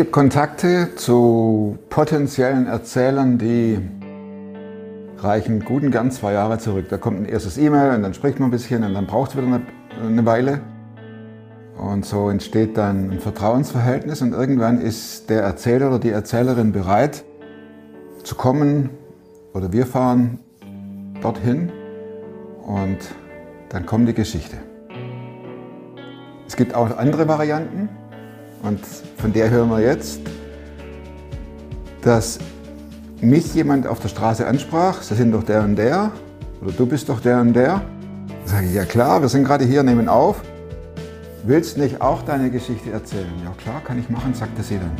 gibt Kontakte zu potenziellen Erzählern, die reichen guten gern zwei Jahre zurück. Da kommt ein erstes E-Mail und dann spricht man ein bisschen und dann braucht es wieder eine, eine Weile. Und so entsteht dann ein Vertrauensverhältnis und irgendwann ist der Erzähler oder die Erzählerin bereit zu kommen oder wir fahren dorthin und dann kommt die Geschichte. Es gibt auch andere Varianten und von der hören wir jetzt, dass mich jemand auf der Straße ansprach, Sie sind doch der und der oder du bist doch der und der. Da sage ich, ja klar, wir sind gerade hier, nehmen auf. Willst nicht auch deine Geschichte erzählen? Ja klar, kann ich machen, sagte sie dann.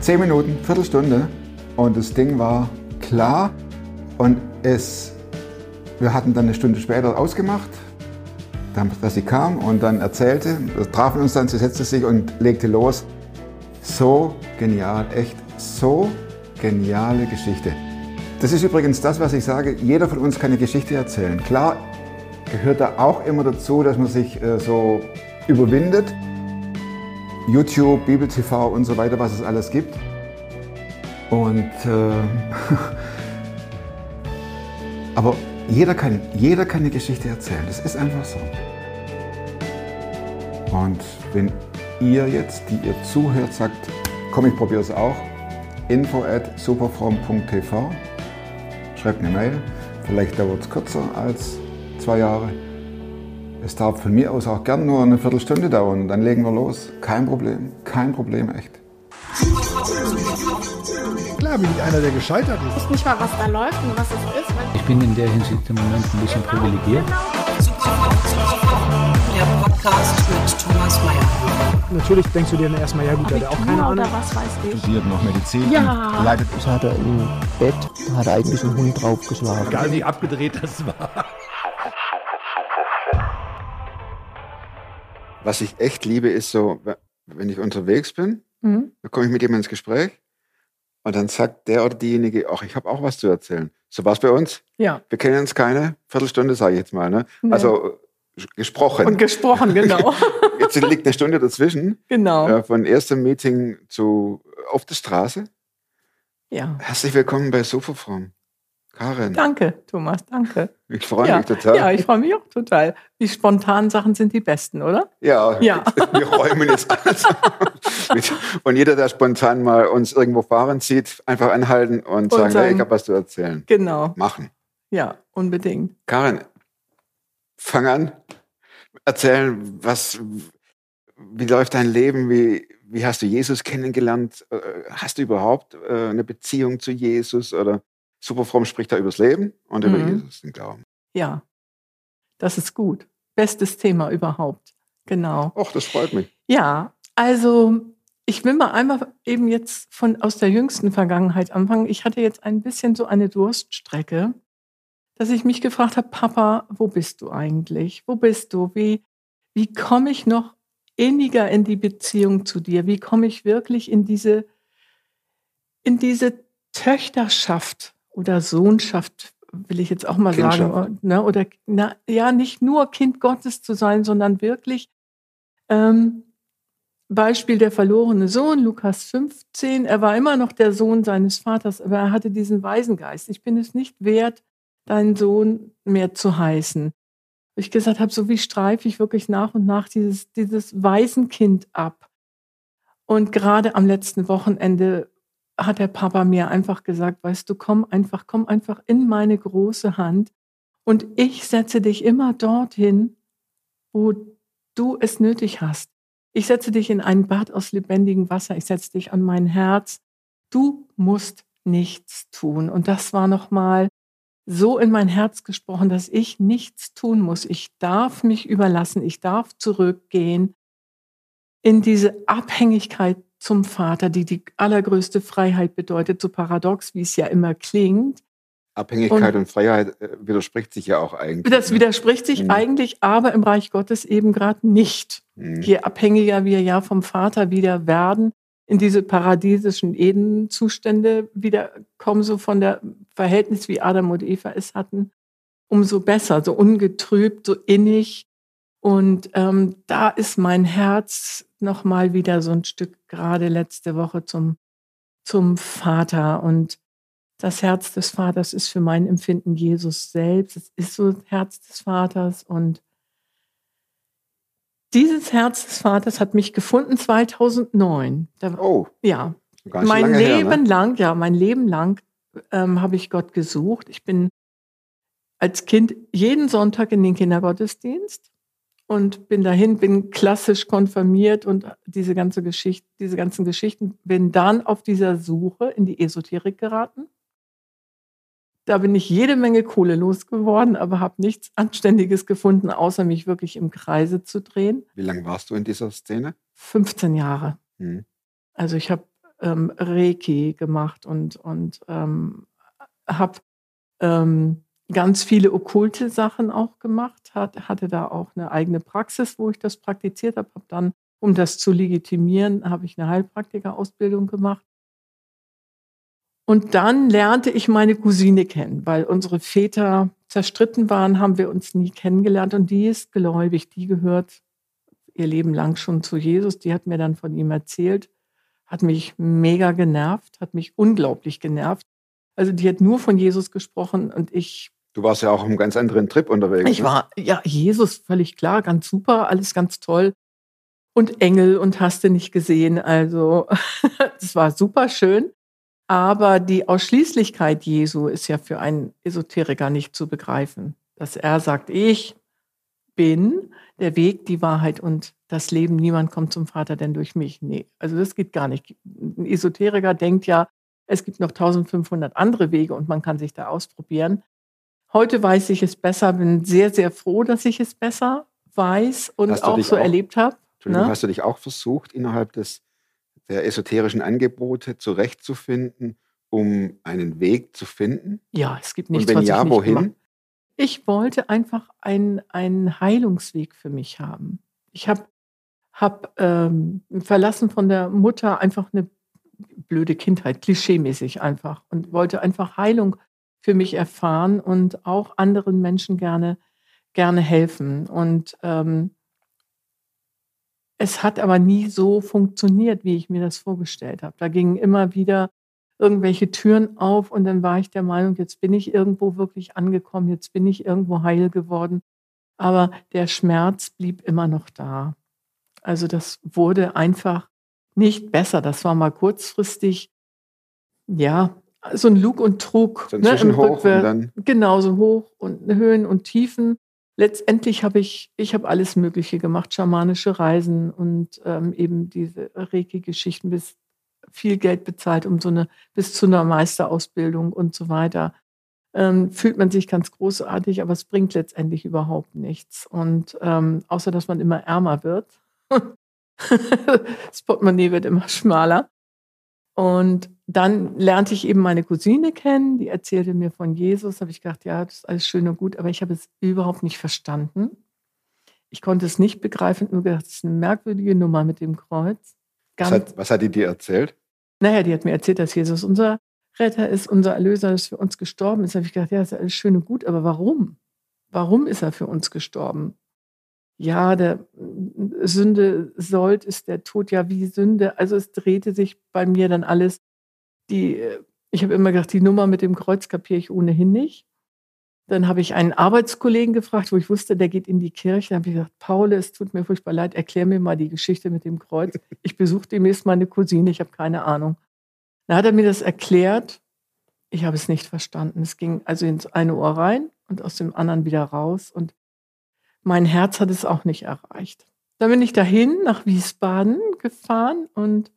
Zehn Minuten, Viertelstunde und das Ding war klar und es, wir hatten dann eine Stunde später ausgemacht, dass sie kam und dann erzählte, wir trafen uns dann, sie setzte sich und legte los. So genial, echt so geniale Geschichte. Das ist übrigens das, was ich sage, jeder von uns kann eine Geschichte erzählen. Klar gehört da auch immer dazu, dass man sich äh, so überwindet. YouTube, Bibel TV und so weiter, was es alles gibt. Und äh, aber jeder kann, jeder kann eine Geschichte erzählen. Das ist einfach so. Und wenn ihr jetzt, die ihr zuhört, sagt, komm, ich probiere es auch, info at superform.tv, schreibt eine Mail. Vielleicht dauert es kürzer als zwei Jahre. Es darf von mir aus auch gern nur eine Viertelstunde dauern. Dann legen wir los. Kein Problem. Kein Problem, echt. Klar bin ich einer, der gescheitert ist. Ich weiß nicht mal, was da läuft und was es ist. Ich bin in der Hinsicht im Moment ein bisschen privilegiert. Der Podcast mit Thomas Mayer. Natürlich denkst du dir dann erstmal, ja gut, der hat auch keine Ahnung. Was weiß ich. Studiert noch Medizin. Ja. Leidet Das hat er im Bett, da hat eigentlich ein Hund draufgeschlagen. Egal wie abgedreht das war. Was ich echt liebe, ist so, wenn ich unterwegs bin, Mhm. dann komme ich mit jemandem ins Gespräch und dann sagt der oder diejenige, ach, ich habe auch was zu erzählen. So war es bei uns. Ja. Wir kennen uns keine Viertelstunde, sage ich jetzt mal. Ne? Nee. Also gesprochen. Und gesprochen, genau. jetzt liegt eine Stunde dazwischen. genau. Äh, von erstem Meeting zu auf der Straße. Ja. Herzlich willkommen bei Sofaform. Karin, Danke, Thomas, danke. ich freue Ja. mich total. Ja, ich freue mich auch total. Die spontanen Sachen sind die besten, oder? Ja, Ja. wir räumen jetzt alles. Und jeder, der spontan mal uns irgendwo fahren sieht, einfach anhalten und, sagen, sagen- hey, ich habe was zu erzählen. Genau. Machen. Ja, unbedingt. Karin, fang an. Erzählen, was, wie läuft dein Leben? Wie, wie hast du Jesus kennengelernt? Äh, Hast du überhaupt äh, eine Beziehung zu Jesus? Oder Superfromm spricht da übers Leben und über Mhm. Jesus, den Glauben. Ja. Das ist gut. Bestes Thema überhaupt. Genau. Och, das freut mich. Ja, also ich will mal einmal eben jetzt von aus der jüngsten Vergangenheit anfangen. Ich hatte jetzt ein bisschen so eine Durststrecke, dass ich mich gefragt habe, Papa, wo bist du eigentlich? Wo bist du? Wie, wie komme ich noch inniger in die Beziehung zu dir? Wie komme ich wirklich in diese, in diese Töchterschaft oder Sohnschaft, will ich jetzt auch mal sagen, Kindschaft. ne? oder na, ja, nicht nur Kind Gottes zu sein, sondern wirklich ähm, Beispiel der verlorene Sohn, Lukas 15. Er war immer noch der Sohn seines Vaters, aber er hatte diesen Waisengeist. Ich bin es nicht wert, deinen Sohn mehr zu heißen. Ich gesagt habe, so wie streife ich wirklich nach und nach dieses, dieses Waisenkind ab. Und gerade am letzten Wochenende hat der Papa mir einfach gesagt, weißt du, komm einfach, komm einfach in meine große Hand und ich setze dich immer dorthin, wo du es nötig hast. Ich setze dich in ein Bad aus lebendigem Wasser. Ich setze dich an mein Herz. Du musst nichts tun. Und das war nochmal so in mein Herz gesprochen, dass ich nichts tun muss. Ich darf mich überlassen. Ich darf zurückgehen in diese Abhängigkeit zum Vater, die die allergrößte Freiheit bedeutet, so paradox, wie es ja immer klingt. Abhängigkeit Und- und, Freiheit äh, widerspricht sich ja auch eigentlich. Das ne? widerspricht sich Mhm. eigentlich, aber im Reich Gottes eben gerade nicht. Mhm. je abhängiger wir ja vom Vater wieder werden, in diese paradiesischen Edenzustände wieder kommen, so von der Verhältnis, wie Adam und Eva es hatten, umso besser, so ungetrübt, so innig Und ähm, da ist mein Herz noch mal wieder so ein Stück gerade letzte Woche zum zum Vater und das Herz des Vaters ist für mein Empfinden Jesus selbst. Es ist so das Herz des Vaters und dieses Herz des Vaters hat mich gefunden 2009. Da, Oh, ja, mein lange her, Leben ne? lang, ja, mein Leben lang ähm, habe ich Gott gesucht. Ich bin als Kind jeden Sonntag in den Kindergottesdienst und bin dahin, bin klassisch konfirmiert und diese ganze Geschichte, diese ganzen Geschichten, bin dann auf dieser Suche in die Esoterik geraten. Da bin ich jede Menge Kohle losgeworden, aber habe nichts Anständiges gefunden, außer mich wirklich im Kreise zu drehen. Wie lange warst du in dieser Szene? 15 Jahre. Hm. Also ich habe ähm, Reiki gemacht und, und ähm, habe ähm, ganz viele okkulte Sachen auch gemacht, hat, hatte da auch eine eigene Praxis, wo ich das praktiziert habe. Hab dann, um das zu legitimieren, habe ich eine Heilpraktikerausbildung gemacht. Und dann lernte ich meine Cousine kennen, weil unsere Väter zerstritten waren, haben wir uns nie kennengelernt. Und die ist gläubig, die gehört ihr Leben lang schon zu Jesus. Die hat mir dann von ihm erzählt, hat mich mega genervt, hat mich unglaublich genervt. Also die hat nur von Jesus gesprochen und ich, Du warst ja auch auf einem ganz anderen Trip unterwegs. ich ne? war, ja, Jesus, völlig klar, ganz super, alles ganz toll. Und Engel und hast du nicht gesehen. Also es war super schön. Aber die Ausschließlichkeit Jesu ist ja für einen Esoteriker nicht zu begreifen. Dass er sagt, ich bin der Weg, die Wahrheit und das Leben. Niemand kommt zum Vater denn durch mich. Nee, also das geht gar nicht. Ein Esoteriker denkt ja, es gibt noch 1500 andere Wege und man kann sich da ausprobieren. Heute weiß ich es besser, bin sehr, sehr froh, dass ich es besser weiß und auch so auch- erlebt habe. Ne? hast du dich auch versucht, innerhalb des, der esoterischen Angebote zurechtzufinden, um einen Weg zu finden? Ja, es gibt Und nichts, wenn was ja, ich nicht wohin? gemacht Ich wollte einfach einen, einen Heilungsweg für mich haben. Ich habe hab, ähm, verlassen von der Mutter einfach eine blöde Kindheit, klischeemäßig einfach, und wollte einfach Heilung für mich erfahren und auch anderen Menschen gerne, gerne helfen. Und ähm, es hat aber nie so funktioniert, wie ich mir das vorgestellt habe. Da gingen immer wieder irgendwelche Türen auf und dann war ich der Meinung, jetzt bin ich irgendwo wirklich angekommen, jetzt bin ich irgendwo heil geworden. Aber der Schmerz blieb immer noch da. Also das wurde einfach nicht besser. Das war mal kurzfristig, ja, so ein Lug und Trug. So ne, im Zwischenhoch und dann genauso hoch und Höhen und Tiefen. Letztendlich habe ich, ich habe alles Mögliche gemacht, schamanische Reisen und ähm, eben diese Reiki-Geschichten bis viel Geld bezahlt, um so eine, bis zu einer Meisterausbildung und so weiter. Ähm, fühlt man sich ganz großartig, aber es bringt letztendlich überhaupt nichts. Und ähm, außer dass man immer ärmer wird. das Portemonnaie wird immer schmaler. Und dann lernte ich eben meine Cousine kennen, die erzählte mir von Jesus. Habe ich gedacht, ja, das ist alles schön und gut, aber ich habe es überhaupt nicht verstanden. Ich konnte es nicht begreifen, nur gedacht, das ist eine merkwürdige Nummer mit dem Kreuz. was hat, was hat die dir erzählt? naja, die hat mir erzählt, dass Jesus unser Retter ist, unser Erlöser, dass für uns gestorben ist. Da habe ich gedacht, ja, das ist alles schön und gut, aber warum? Warum ist er für uns gestorben? Ja, der äh, Sünde sollt ist der Tod ja wie Sünde. Also es drehte sich bei mir dann alles. Die, äh, ich habe immer gedacht, die Nummer mit dem Kreuz kapiere ich ohnehin nicht. Dann habe ich einen Arbeitskollegen gefragt, wo ich wusste, der geht in die Kirche. Dann habe ich gesagt, Paul, es tut mir furchtbar leid, erklär mir mal die Geschichte mit dem Kreuz. Ich besuche demnächst meine Cousine, ich habe keine Ahnung. Dann hat er mir das erklärt. Ich habe es nicht verstanden. Es ging also ins eine Ohr rein und aus dem anderen wieder raus. Und mein Herz hat es auch nicht erreicht. Dann bin ich dahin nach Wiesbaden gefahren und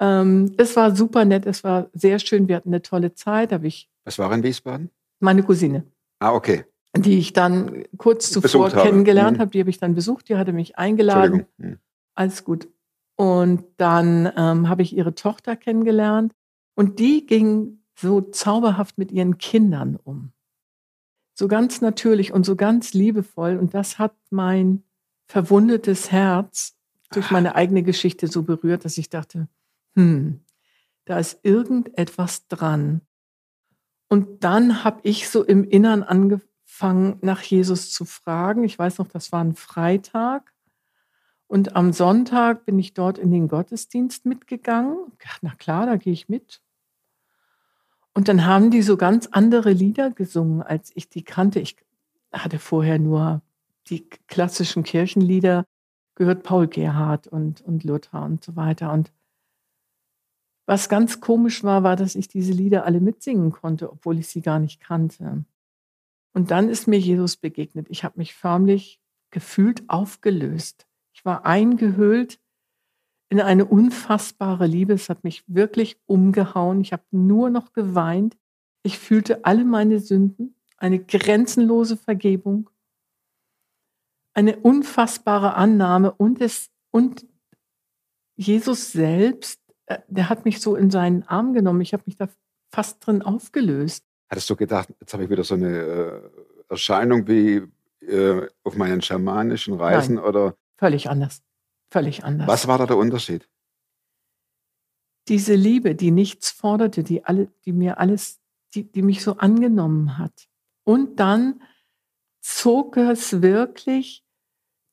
ähm, es war super nett, es war sehr schön, wir hatten eine tolle Zeit. Da habe ich Was war in Wiesbaden? meine Cousine, Ah, okay. die ich dann kurz zuvor Besucht kennengelernt Mhm. habe, die habe ich dann besucht, die hatte mich eingeladen. Entschuldigung. Hm. Alles gut. Und dann ähm, habe ich ihre Tochter kennengelernt und die ging so zauberhaft mit ihren Kindern um. So ganz natürlich und so ganz liebevoll. Und das hat mein verwundetes Herz durch meine eigene Geschichte so berührt, dass ich dachte, hm, da ist irgendetwas dran. Und dann habe ich so im Innern fange nach Jesus zu fragen. Ich weiß noch, das war ein Freitag. Und am Sonntag bin ich dort in den Gottesdienst mitgegangen. Na klar, da gehe ich mit. Und dann haben die so ganz andere Lieder gesungen, als ich die kannte. Ich hatte vorher nur die klassischen Kirchenlieder gehört, Paul Gerhardt und, und Luther und so weiter. Und was ganz komisch war, war, dass ich diese Lieder alle mitsingen konnte, obwohl ich sie gar nicht kannte. Und dann ist mir Jesus begegnet. Ich habe mich förmlich gefühlt aufgelöst. Ich war eingehüllt in eine unfassbare Liebe. Es hat mich wirklich umgehauen. Ich habe nur noch geweint. Ich fühlte alle meine Sünden, eine grenzenlose Vergebung, eine unfassbare Annahme und es und Jesus selbst, äh, der hat mich so in seinen Arm genommen. Ich habe mich da fast drin aufgelöst. Hattest du gedacht, jetzt habe ich wieder so eine äh, Erscheinung wie äh, auf meinen schamanischen Reisen Nein. oder Völlig anders. Völlig anders. was war da der Unterschied? Diese Liebe, die nichts forderte, die, alle, die mir alles, die, die mich so angenommen hat. Und dann zog es wirklich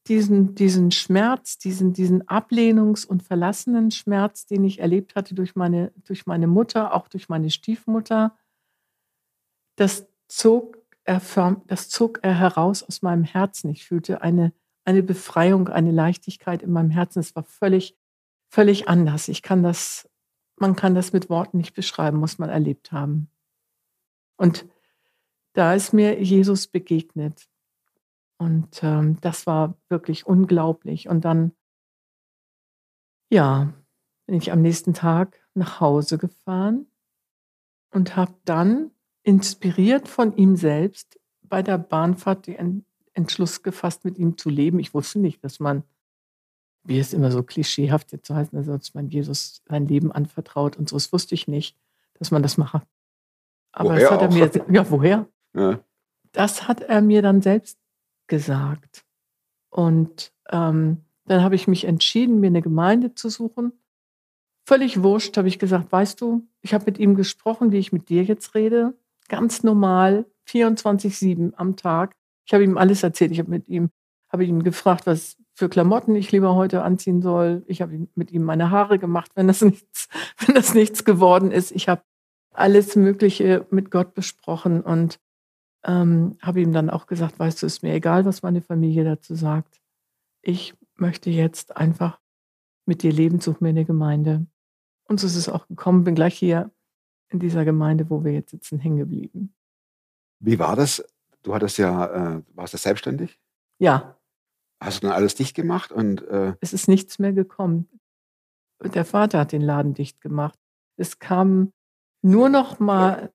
diesen, diesen Schmerz, diesen, diesen Ablehnungs- und verlassenen Schmerz, den ich erlebt hatte durch meine, durch meine Mutter, auch durch meine Stiefmutter, das zog, er, das zog er heraus aus meinem Herzen. Ich fühlte eine, eine Befreiung, eine Leichtigkeit in meinem Herzen. Es war völlig, völlig anders. Ich kann das, man kann das mit Worten nicht beschreiben, muss man erlebt haben. Und da ist mir Jesus begegnet. Und ähm, das war wirklich unglaublich. Und dann, ja, bin ich am nächsten Tag nach Hause gefahren und habe dann inspiriert von ihm selbst bei der Bahnfahrt den Entschluss gefasst, mit ihm zu leben. Ich wusste nicht, dass man, wie es immer so klischeehaft jetzt so heißt, also dass man Jesus sein Leben anvertraut und so. Das wusste ich nicht, dass man das macht. Aber Woher das hat er auch? mir, ja, woher? Ja. das hat er mir dann selbst gesagt. Und ähm, dann habe ich mich entschieden, mir eine Gemeinde zu suchen. Völlig wurscht, habe ich gesagt, weißt du, ich habe mit ihm gesprochen, wie ich mit dir jetzt rede. Ganz normal, 24-7 am Tag. Ich habe ihm alles erzählt. Ich habe mit ihm, habe ihn gefragt, was für Klamotten ich lieber heute anziehen soll. Ich habe mit ihm meine Haare gemacht, wenn das nichts, wenn das nichts geworden ist. Ich habe alles Mögliche mit Gott besprochen und ähm, habe ihm dann auch gesagt, weißt du, ist mir egal, was meine Familie dazu sagt. Ich möchte jetzt einfach mit dir leben, such mir eine Gemeinde. Und so ist es auch gekommen, bin gleich hier in dieser Gemeinde, wo wir jetzt sitzen, hängen geblieben. Wie war das? Du hattest ja, äh, warst ja selbstständig? Ja, Hast du dann alles dicht gemacht und äh, es ist nichts mehr gekommen. Der Vater hat den Laden dicht gemacht. Es kam nur noch mal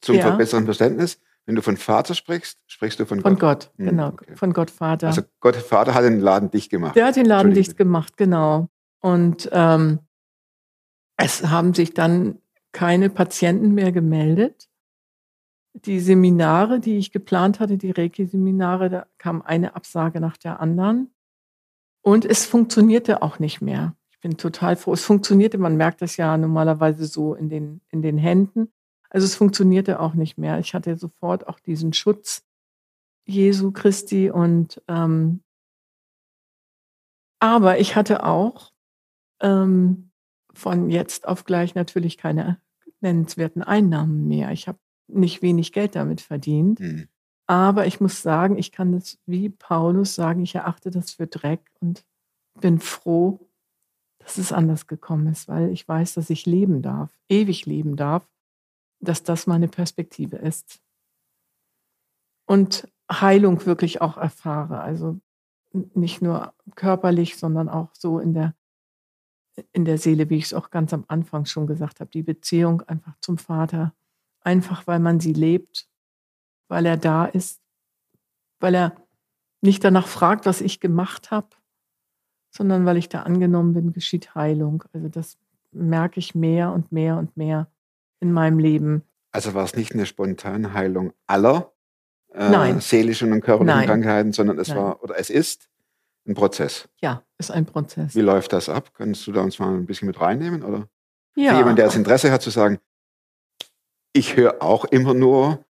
zum Ja. besseren Verständnis, wenn du von Vater sprichst, sprichst du von, von Gott. Gott, Hm, genau, okay. von Gott Vater. Also Gott, Vater hat den Laden dicht gemacht. Der hat den Laden dicht gemacht, genau. Und ähm, es haben sich dann keine Patienten mehr gemeldet. Die Seminare, die ich geplant hatte, die Reiki-Seminare, da kam eine Absage nach der anderen. Und es funktionierte auch nicht mehr. Ich bin total froh. Es funktionierte, man merkt das ja normalerweise so in den, in den Händen. Also es funktionierte auch nicht mehr. Ich hatte sofort auch diesen Schutz Jesu Christi und ähm, aber ich hatte auch ähm, von jetzt auf gleich natürlich keine nennenswerten Einnahmen mehr. Ich habe nicht wenig Geld damit verdient. Hm. Aber ich muss sagen, ich kann das wie Paulus sagen, ich erachte das für Dreck und bin froh, dass es anders gekommen ist, weil ich weiß, dass ich leben darf, ewig leben darf, dass das meine Perspektive ist. Und Heilung wirklich auch erfahre. Also nicht nur körperlich, sondern auch so in der, in der Seele, wie ich es auch ganz am Anfang schon gesagt habe, die Beziehung einfach zum Vater. Einfach weil man sie lebt, weil er da ist, weil er nicht danach fragt, was ich gemacht habe, sondern weil ich da angenommen bin, geschieht Heilung. Also das merke ich mehr und mehr und mehr in meinem Leben. Also war es nicht eine spontane Heilung aller äh, seelischen und körperlichen Nein. Krankheiten, sondern es Nein. war oder es ist ein Prozess. Ja, ist ein Prozess. Wie läuft das ab? Kannst du da uns mal ein bisschen mit reinnehmen? Oder Ja, für jemand, der das Interesse hat, zu sagen, ich höre auch immer nur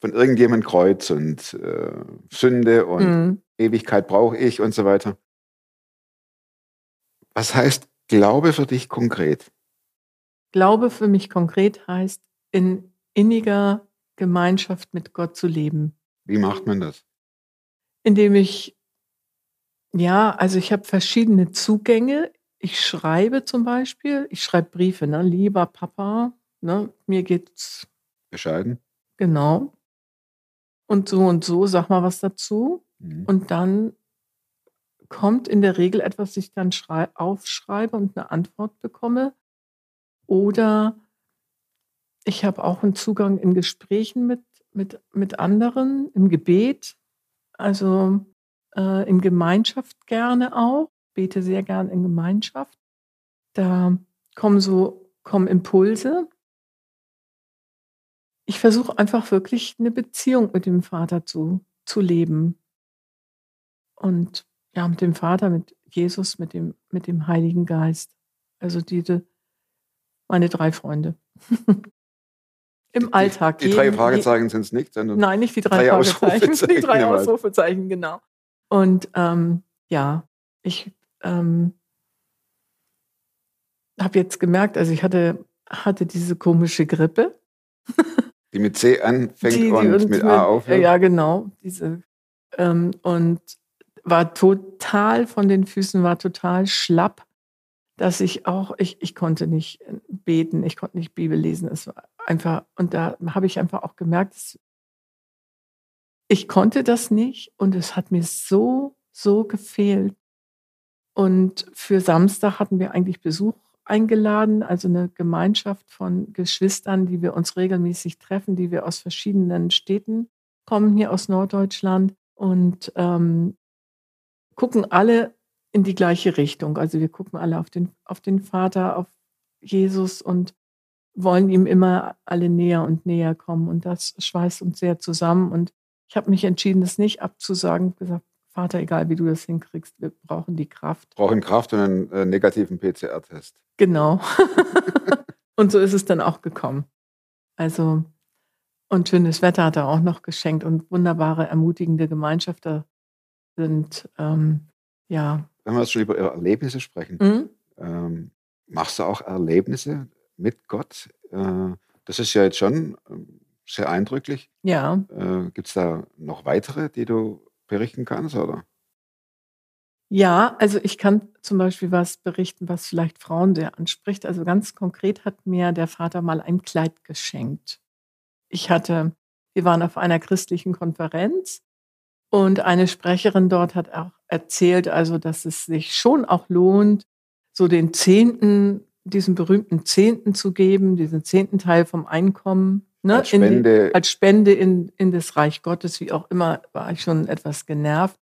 von irgendjemandem Kreuz und äh, Sünde und Mhm. Ewigkeit brauche ich und so weiter. Was heißt Glaube für dich konkret? Glaube für mich konkret heißt, in inniger Gemeinschaft mit Gott zu leben. Wie macht man das? Indem ich, ja, also ich habe verschiedene Zugänge. Ich schreibe zum Beispiel, ich schreibe Briefe, ne? lieber Papa, ne? mir geht's Bescheiden? genau. Und so und so, sag mal was dazu. Mhm. Und dann kommt in der Regel etwas, was ich dann schrei aufschreibe und eine Antwort bekomme. Oder ich habe auch einen Zugang in Gesprächen mit, mit, mit anderen, im Gebet, also äh, in Gemeinschaft gerne auch, bete sehr gern in Gemeinschaft. Da kommen so kommen Impulse. Ich versuche einfach wirklich eine Beziehung mit dem Vater zu, zu leben. Und ja, mit dem Vater, mit Jesus, mit dem, mit dem Heiligen Geist. Also diese, meine drei Freunde. Im Alltag. Die drei jeden- Fragezeichen sind es nicht, sondern Nein, nicht die drei, Drei Fragezeichen, die drei Wald. Ausrufezeichen, genau. Und ähm, ja, ich ähm, habe jetzt gemerkt, also ich hatte, hatte diese komische Grippe. die mit C anfängt die, die und uns mit A aufhört. Ja, genau. Diese, ähm, und war total von den Füßen, war total schlapp, dass ich auch, ich, ich konnte nicht beten, ich konnte nicht Bibel lesen. Es war einfach, und da habe ich einfach auch gemerkt, ich konnte das nicht und es hat mir so, so gefehlt. Und für Samstag hatten wir eigentlich Besuch eingeladen, also eine Gemeinschaft von Geschwistern, die wir uns regelmäßig treffen, die wir aus verschiedenen Städten kommen, hier aus Norddeutschland und ähm, gucken alle in die gleiche Richtung. Also wir gucken alle auf den, auf den Vater, auf Jesus und wollen ihm immer alle näher und näher kommen. Und das schweißt uns sehr zusammen. Und ich habe mich entschieden, das nicht abzusagen. Gesagt, Vater, egal wie du das hinkriegst, wir brauchen die Kraft. Brauchen Kraft und einen äh, negativen PCR-Test. Genau. und so ist es dann auch gekommen. Also, und schönes Wetter hat er auch noch geschenkt und wunderbare, ermutigende Gemeinschaft. Da sind, ähm, ja. Wenn wir jetzt schon über Erlebnisse sprechen, Hm? ähm, machst du auch Erlebnisse mit Gott? Äh, das ist ja jetzt schon ähm, sehr eindrücklich. Ja, Äh, Gibt es da noch weitere, die du berichten kannst? Oder? ja, also ich kann zum Beispiel was berichten, was vielleicht Frauen sehr anspricht. Also ganz konkret hat mir der Vater mal ein Kleid geschenkt. Ich hatte, wir waren auf einer christlichen Konferenz und eine Sprecherin dort hat auch erzählt, also dass es sich schon auch lohnt, so den Zehnten, diesen berühmten Zehnten zu geben, diesen zehnten Teil vom Einkommen. Ne, Als in die- Spende. als Spende in, in das Reich Gottes, wie auch immer, war ich schon etwas genervt.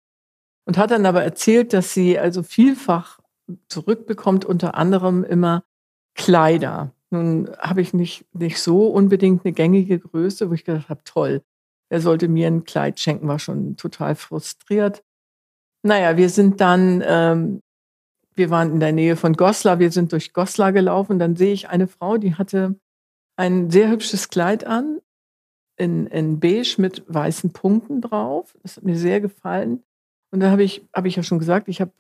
Und hat dann aber erzählt, dass sie also vielfach zurückbekommt, unter anderem immer Kleider. Nun habe ich nicht, nicht so unbedingt eine gängige Größe, wo ich gedacht habe, toll, er sollte mir ein Kleid schenken, war schon total frustriert. Naja, wir sind dann, ähm, wir waren in der Nähe von Goslar, wir sind durch Goslar gelaufen, dann sehe ich eine Frau, die hatte ein sehr hübsches Kleid an, in, in beige mit weißen Punkten drauf. Das hat mir sehr gefallen. Und da habe ich, habe ich ja schon gesagt, ich habe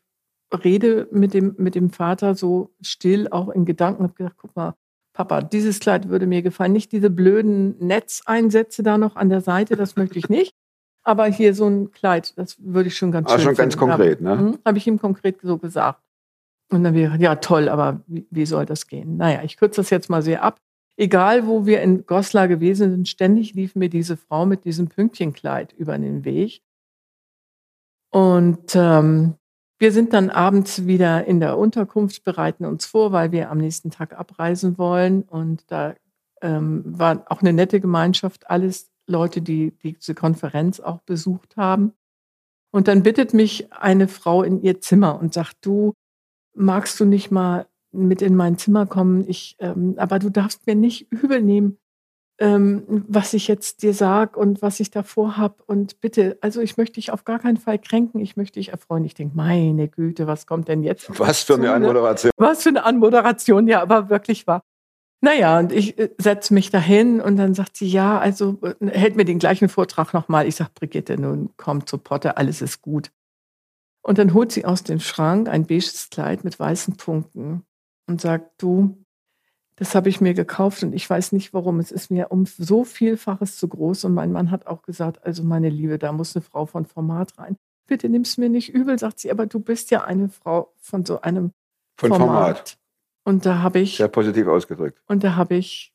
Rede mit dem, mit dem Vater so still, auch in Gedanken, habe gedacht, guck mal, Papa, dieses Kleid würde mir gefallen. Nicht diese blöden Netzeinsätze da noch an der Seite, das möchte ich nicht. Aber hier so ein Kleid, das würde ich schon ganz Ah, schön schon ganz finden. konkret, ne? Mhm, Habe ich ihm konkret so gesagt. Und dann wäre, ja toll, aber wie, wie soll das gehen? Naja, ich kürze das jetzt mal sehr ab. Egal, wo wir in Goslar gewesen sind, ständig lief mir diese Frau mit diesem Pünktchenkleid über den Weg. Und ähm, wir sind dann abends wieder in der Unterkunft, bereiten uns vor, weil wir am nächsten Tag abreisen wollen. Und da ähm, war auch eine nette Gemeinschaft, alles Leute, die, die diese Konferenz auch besucht haben. Und dann bittet mich eine Frau in ihr Zimmer und sagt, du, magst du nicht mal mit in mein Zimmer kommen? Ich, ähm, aber du darfst mir nicht übel nehmen, ähm, was ich jetzt dir sag und was ich davor hab. Und bitte, also ich möchte dich auf gar keinen Fall kränken, ich möchte dich erfreuen. Ich denke, meine Güte, was kommt denn jetzt? Was für zu, eine ne? Anmoderation. Was für eine Anmoderation, ja, aber wirklich war. Naja, und ich äh, setze mich dahin und dann sagt sie, ja, also äh, hält mir den gleichen Vortrag nochmal. Ich sage, Brigitte, nun komm zur Potte, alles ist gut. Und dann holt sie aus dem Schrank ein beiges Kleid mit weißen Punkten und sagt, du, das habe ich mir gekauft und ich weiß nicht warum. Es ist mir um so vielfaches zu groß. Und mein Mann hat auch gesagt, also meine Liebe, da muss eine Frau von Format rein. Bitte nimm's mir nicht übel, sagt sie, aber du bist ja eine Frau von so einem Von Format. Format. Und da habe ich Sehr positiv ausgedrückt. und da habe ich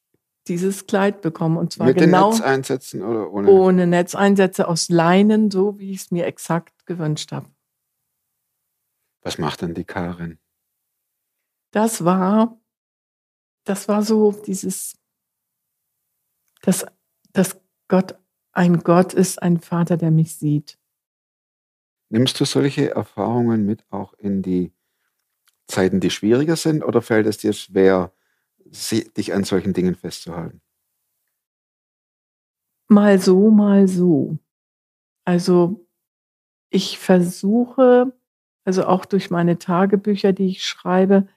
dieses Kleid bekommen. Und zwar Mit genau den Netzeinsätzen oder ohne? ohne Netzeinsätze aus Leinen, so wie ich es mir exakt gewünscht habe. Was macht denn die Karin? Das war, das war so dieses, dass, dass Gott ein Gott ist, ein Vater, der mich sieht. Nimmst du solche Erfahrungen mit auch in die Zeiten, die schwieriger sind, oder fällt es dir schwer, dich an solchen Dingen festzuhalten? Mal so, mal so. Also ich versuche, also auch durch meine Tagebücher, die ich schreibe,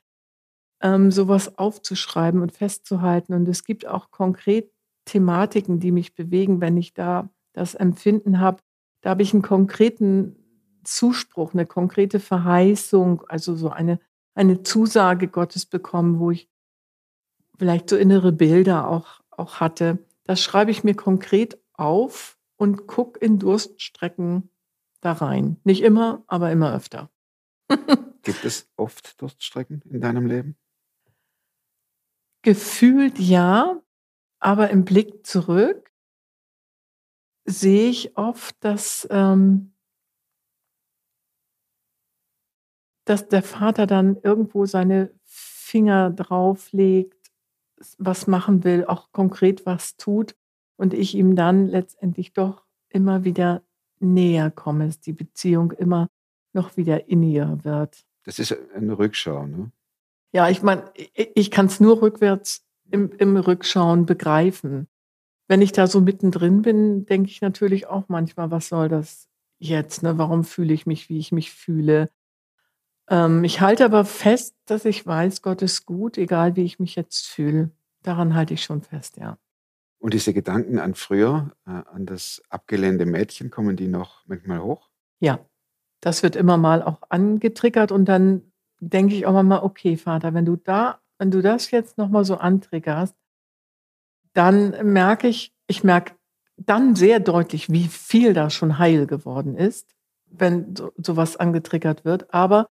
ähm, sowas aufzuschreiben und festzuhalten. Und es gibt auch konkret Thematiken, die mich bewegen, wenn ich da das Empfinden habe. Da habe ich einen konkreten Zuspruch, eine konkrete Verheißung, also so eine, eine Zusage Gottes bekommen, wo ich vielleicht so innere Bilder auch, auch hatte. Das schreibe ich mir konkret auf und gucke in Durststrecken da rein. Nicht immer, aber immer öfter. Gibt es oft Durststrecken in deinem Leben? Gefühlt ja, aber im Blick zurück sehe ich oft, dass, ähm, dass der Vater dann irgendwo seine Finger drauflegt, was machen will, auch konkret was tut und ich ihm dann letztendlich doch immer wieder näher komme, dass die Beziehung immer noch wieder inniger wird. Das ist eine Rückschau, ne? Ja, ich meine, ich, kann es nur rückwärts im, im Rückschauen begreifen. Wenn ich da so mittendrin bin, denke ich natürlich auch manchmal, was soll das jetzt? Ne? Warum fühle ich mich, wie ich mich fühle? Ähm, ich halte aber fest, dass ich weiß, Gott ist gut, egal wie ich mich jetzt fühle. Daran halte ich schon fest, ja. Und diese Gedanken an früher, äh, an das abgelehnte Mädchen, kommen die noch manchmal hoch? Ja, das wird immer mal auch angetriggert und dann denke ich auch mal, okay, Vater, wenn du da, wenn du das jetzt nochmal so antriggerst, dann merke ich, ich merke dann sehr deutlich, wie viel da schon heil geworden ist, wenn so, sowas angetriggert wird. Aber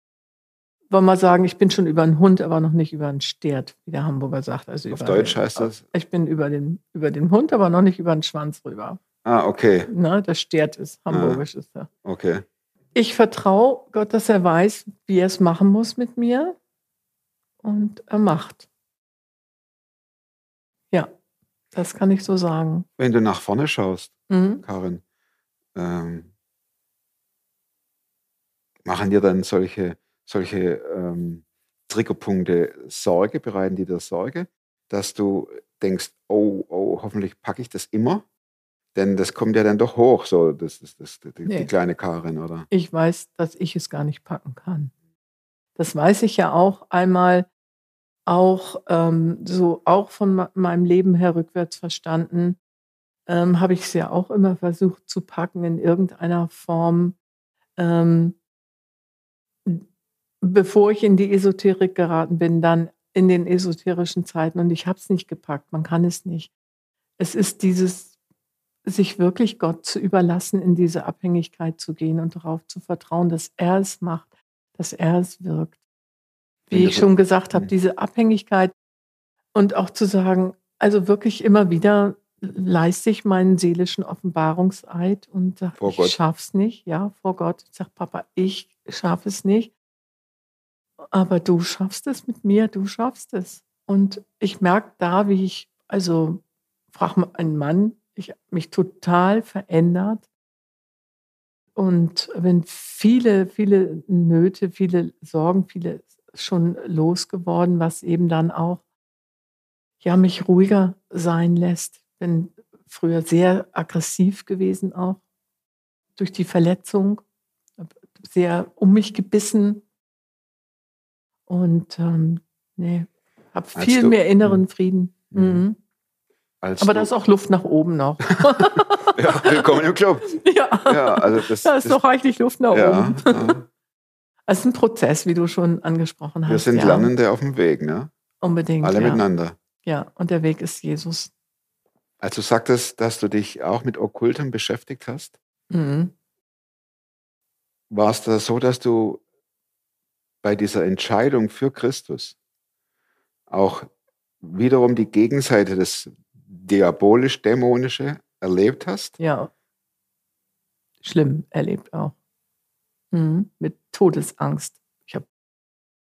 wollen wir sagen, ich bin schon über einen Hund, aber noch nicht über einen Stert, wie der Hamburger sagt. Also Auf über, Deutsch heißt das? Ich bin über den, über den Hund, aber noch nicht über den Schwanz rüber. Ah, okay, Ne, der Stert ist, hamburgisch ist er. okay. Ich vertraue Gott, dass er weiß, wie er es machen muss mit mir. Und er macht. Ja, das kann ich so sagen. Wenn du nach vorne schaust, Mhm. Karin, ähm, machen dir dann solche, solche ähm, Triggerpunkte Sorge, bereiten die dir Sorge, dass du denkst, oh, oh, hoffentlich packe ich das immer? Denn das kommt ja dann doch hoch, so das, das, das, die, Nee. die kleine Karin, oder? Ich weiß, dass ich es gar nicht packen kann. Das weiß ich ja auch einmal auch ähm, so auch von me- meinem Leben her rückwärts verstanden, ähm, habe ich es ja auch immer versucht zu packen in irgendeiner Form. Ähm, bevor ich in die Esoterik geraten bin, dann in den esoterischen Zeiten und ich habe es nicht gepackt. Man kann es nicht. Es ist dieses, sich wirklich Gott zu überlassen, in diese Abhängigkeit zu gehen und darauf zu vertrauen, dass er es macht, dass er es wirkt. Wie ich schon gesagt habe, diese Abhängigkeit und auch zu sagen, also wirklich immer wieder leiste ich meinen seelischen Offenbarungseid und sage, ich Gott. schaff's nicht, ja, vor Gott. Ich sage, Papa, ich schaffe es nicht. Aber du schaffst es mit mir, du schaffst es. Und ich merke da, wie ich, also frag mal einen Mann, ich mich total verändert. Und wenn viele, viele Nöte, viele Sorgen, viele schon losgeworden, was eben dann auch ja mich ruhiger sein lässt. Bin früher sehr aggressiv gewesen auch durch die Verletzung, sehr um mich gebissen und ähm, nee, Habe viel du- mehr inneren Frieden. Mhm. Aber da ist auch Luft nach oben noch. ja, willkommen im Club. ja. Ja, also das, da ist noch reichlich Luft nach ja, oben. ja. Es ist ein Prozess, wie du schon angesprochen hast. Wir sind ja. Lernende auf dem Weg, ne? Unbedingt. Alle ja. miteinander. Ja, und der Weg ist Jesus. Als du sagtest, dass du dich auch mit Okkultem beschäftigt hast, Mhm. war es da so, dass du bei dieser Entscheidung für Christus auch wiederum die Gegenseite des diabolisch-dämonische erlebt hast? Ja. Schlimm erlebt auch. Mhm. Mit Todesangst. Ich habe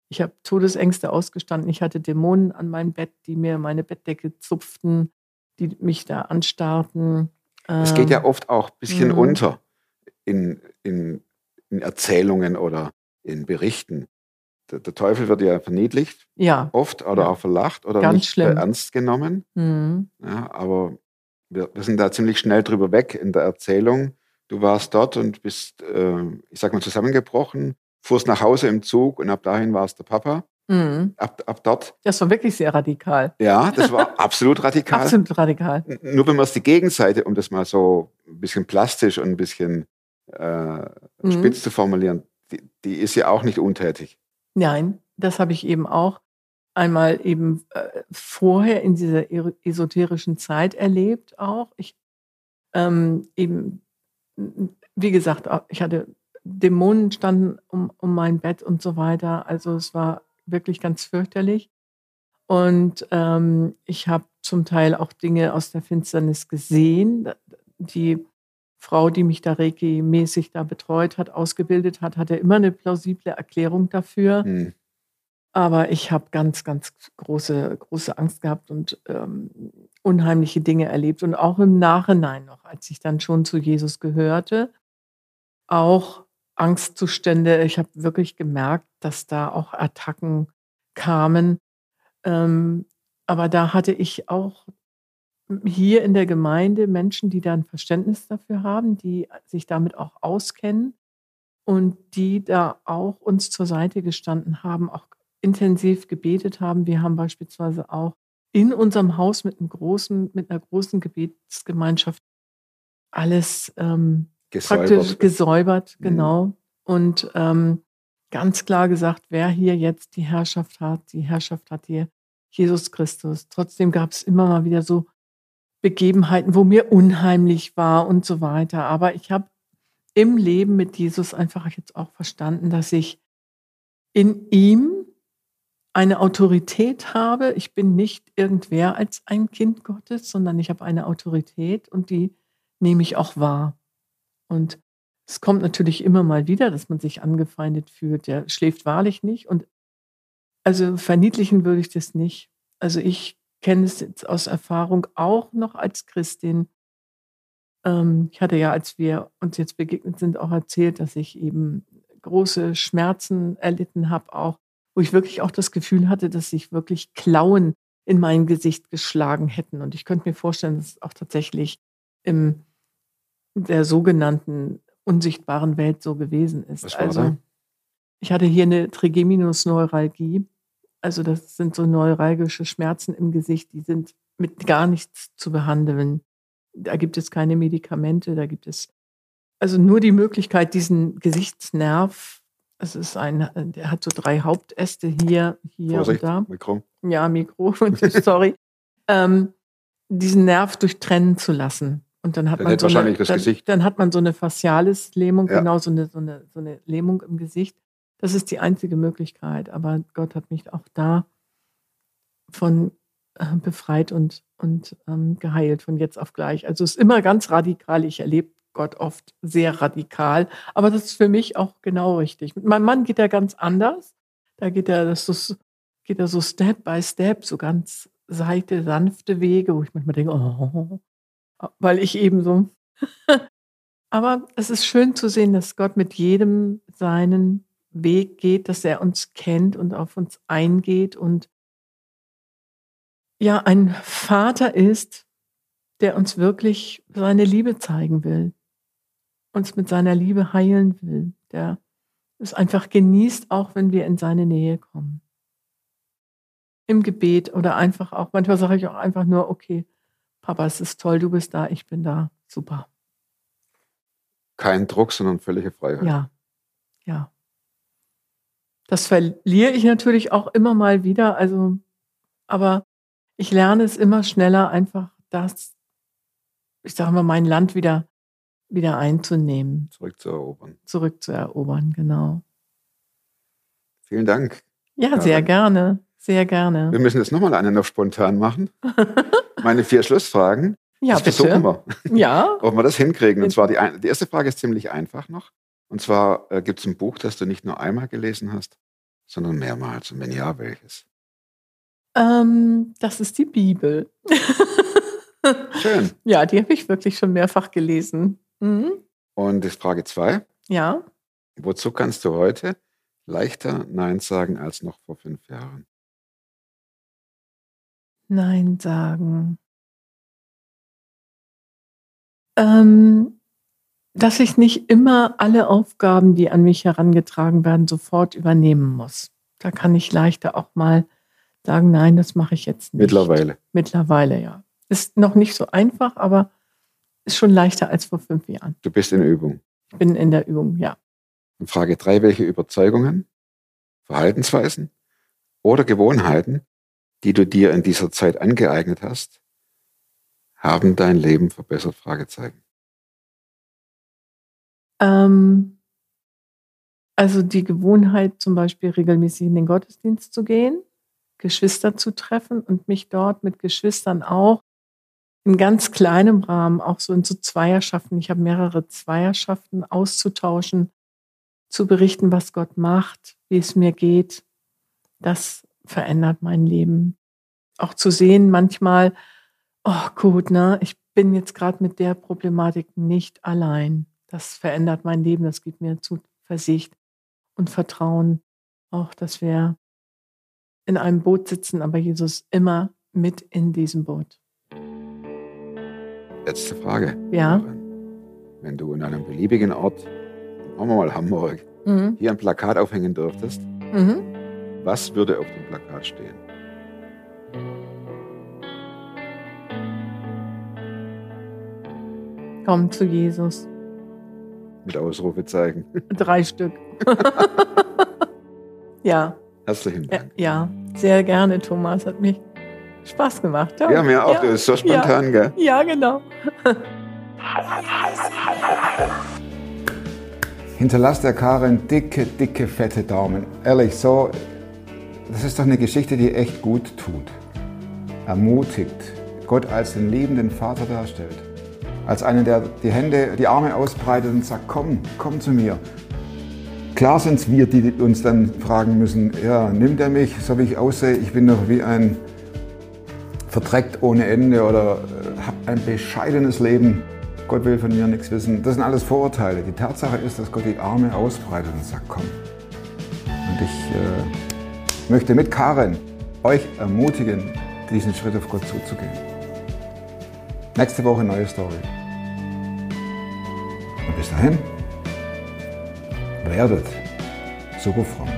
ich hab Todesängste ausgestanden. Ich hatte Dämonen an meinem Bett, die mir meine Bettdecke zupften, die mich da anstarrten. Es geht ja Ähm, oft auch ein bisschen mhm. unter in, in, in Erzählungen oder in Berichten. Der, der Teufel wird ja verniedlicht, Ja. oft oder Ja. auch verlacht oder Ganz nicht schlimm. ernst genommen. Mhm. Ja, aber wir, wir sind da ziemlich schnell drüber weg in der Erzählung. Du warst dort und bist, äh, ich sag mal, zusammengebrochen, fuhrst nach Hause im Zug und ab dahin war es der Papa. Mhm. Ab, ab dort, Das war wirklich sehr radikal. ja, das war absolut radikal. Absolut radikal. N- Nur wenn man es die Gegenseite, um das mal so ein bisschen plastisch und ein bisschen äh, Mhm. spitz zu formulieren, die, die ist ja auch nicht untätig. Nein, das habe ich eben auch einmal eben äh, vorher in dieser er- esoterischen Zeit erlebt auch. Ich ähm, eben, wie gesagt, ich hatte Dämonen standen um, um mein Bett und so weiter. Also es war wirklich ganz fürchterlich. Und ähm, ich habe zum Teil auch Dinge aus der Finsternis gesehen. Die Frau, die mich da Reiki-mäßig da betreut hat, ausgebildet hat, hatte immer eine plausible Erklärung dafür. Hm. Aber ich habe ganz, ganz große, große Angst gehabt und ähm, unheimliche Dinge erlebt. Und auch im Nachhinein noch, als ich dann schon zu Jesus gehörte, auch Angstzustände. Ich habe wirklich gemerkt, dass da auch Attacken kamen. Ähm, aber da hatte ich auch hier in der Gemeinde Menschen, die da ein Verständnis dafür haben, die sich damit auch auskennen und die da auch uns zur Seite gestanden haben, auch intensiv gebetet haben. Wir haben beispielsweise auch in unserem Haus mit, einem großen, mit einer großen Gebetsgemeinschaft alles ähm, praktisch Gesäubert. gesäubert, Mhm. genau. Und ähm, ganz klar gesagt, wer hier jetzt die Herrschaft hat, die Herrschaft hat hier Jesus Christus. Trotzdem gab es immer mal wieder so Begebenheiten, wo mir unheimlich war und so weiter. Aber ich habe im Leben mit Jesus einfach jetzt auch verstanden, dass ich in ihm eine Autorität habe. Ich bin nicht irgendwer als ein Kind Gottes, sondern ich habe eine Autorität und die nehme ich auch wahr. Und es kommt natürlich immer mal wieder, dass man sich angefeindet fühlt. Der schläft wahrlich nicht. Und also verniedlichen würde ich das nicht. Also ich kenne es jetzt aus Erfahrung auch noch als Christin. Ähm, ich hatte ja, als wir uns jetzt begegnet sind, auch erzählt, dass ich eben große Schmerzen erlitten habe, auch wo ich wirklich auch das Gefühl hatte, dass sich wirklich Klauen in mein Gesicht geschlagen hätten. Und ich könnte mir vorstellen, dass es auch tatsächlich im der sogenannten unsichtbaren Welt so gewesen ist. Also da? ich hatte hier eine Trigeminusneuralgie. Also das sind so neuralgische Schmerzen im Gesicht, die sind mit gar nichts zu behandeln. Da gibt es keine Medikamente, da gibt es also nur die Möglichkeit, diesen Gesichtsnerv, es ist ein, der hat so drei Hauptäste hier, hier Vorsicht, und da Mikro. ja, Mikro, sorry, ähm, diesen Nerv durchtrennen zu lassen. Und dann hat Dann man so eine, dann, dann hat man so eine Facialis-Lähmung, Ja. genau so eine, so, eine, so eine Lähmung im Gesicht. Das ist die einzige Möglichkeit. Aber Gott hat mich auch da von äh, befreit und, und ähm, geheilt von jetzt auf gleich. Also es ist immer ganz radikal. Ich erlebe Gott oft sehr radikal. Aber das ist für mich auch genau richtig. Mit meinem Mann geht er ganz anders. Da geht er, das ist, geht er so Step by Step, so ganz seite, sanfte Wege, wo ich manchmal denke, oh, weil ich eben so. Aber es ist schön zu sehen, dass Gott mit jedem seinen Weg geht, dass er uns kennt und auf uns eingeht und ja, ein Vater ist, der uns wirklich seine Liebe zeigen will, uns mit seiner Liebe heilen will, der es einfach genießt, auch wenn wir in seine Nähe kommen. im Gebet oder einfach auch, manchmal sage ich auch einfach nur, okay, Papa, es ist toll, du bist da, ich bin da, super. Kein Druck, sondern völlige Freiheit. Ja, ja. Das verliere ich natürlich auch immer mal wieder, also, aber ich lerne es immer schneller, einfach das, ich sage mal, mein Land wieder, wieder einzunehmen, Zurückzuerobern. zurückzuerobern, genau. Vielen Dank. Ja, Ja, sehr gerne, sehr gerne. Wir müssen jetzt nochmal eine noch spontan machen. Meine vier Schlussfragen. Ja, das versuchen bitte. wir. Ja, Ob wir das hinkriegen. Und zwar die, die erste Frage ist ziemlich einfach noch. Und zwar äh, gibt es ein Buch, das du nicht nur einmal gelesen hast, sondern mehrmals. Und wenn ja, welches? ähm, das ist die Bibel. Schön. ja, die habe ich wirklich schon mehrfach gelesen. Mhm. Und das Frage zwei. Ja, Wozu kannst du heute leichter Nein sagen als noch vor fünf Jahren? Nein sagen. Ähm, dass ich nicht immer alle Aufgaben, die an mich herangetragen werden, sofort übernehmen muss. Da kann ich leichter auch mal sagen, nein, das mache ich jetzt nicht. Mittlerweile. Mittlerweile, ja. Ist noch nicht so einfach, aber ist schon leichter als vor fünf Jahren. Du bist in Übung. Ich bin in der Übung, ja. Und Frage drei, welche Überzeugungen, Verhaltensweisen oder Gewohnheiten, die du dir in dieser Zeit angeeignet hast, haben dein Leben verbessert? Fragezeichen. Ähm, also die Gewohnheit, zum Beispiel regelmäßig in den Gottesdienst zu gehen, Geschwister zu treffen und mich dort mit Geschwistern auch in ganz kleinem Rahmen, auch so in so Zweierschaften, ich habe mehrere Zweierschaften auszutauschen, zu berichten, was Gott macht, wie es mir geht. Das verändert mein Leben. Auch zu sehen manchmal, oh gut, ne, ich bin jetzt gerade mit der Problematik nicht allein. Das verändert mein Leben, das gibt mir Zuversicht und Vertrauen, auch dass wir in einem Boot sitzen, aber Jesus immer mit in diesem Boot. Letzte Frage. Ja. Wenn du in einem beliebigen Ort, machen wir mal Hamburg, Mhm. hier ein Plakat aufhängen dürftest, Mhm. was würde auf dem Plakat stehen? Komm zu Jesus. Mit Ausrufezeichen. Drei Stück. ja, Herzlichen ja, Dank. ja, sehr gerne, Thomas. Hat mich Spaß gemacht. Ja, mir auch. Ja, Du bist so spontan, gell? ja genau. Hinterlass der Karin dicke, dicke, fette Daumen. Ehrlich, so, das ist doch eine Geschichte, die echt gut tut. Ermutigt, Gott als den liebenden Vater darstellt. Als einen, der die Hände, die Arme ausbreitet und sagt, komm, komm zu mir. Klar sind es wir, die uns dann fragen müssen, ja, nimmt er mich, so wie ich aussehe? Ich bin doch wie ein verdreckt ohne Ende oder äh, habe ein bescheidenes Leben. Gott will von mir nichts wissen. Das sind alles Vorurteile. Die Tatsache ist, dass Gott die Arme ausbreitet und sagt, komm. Und ich äh, möchte mit Karen euch ermutigen, diesen Schritt auf Gott zuzugehen. Nächste Woche neue Story. Und bis dahin, werdet super fromm.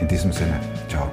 In diesem Sinne, ciao.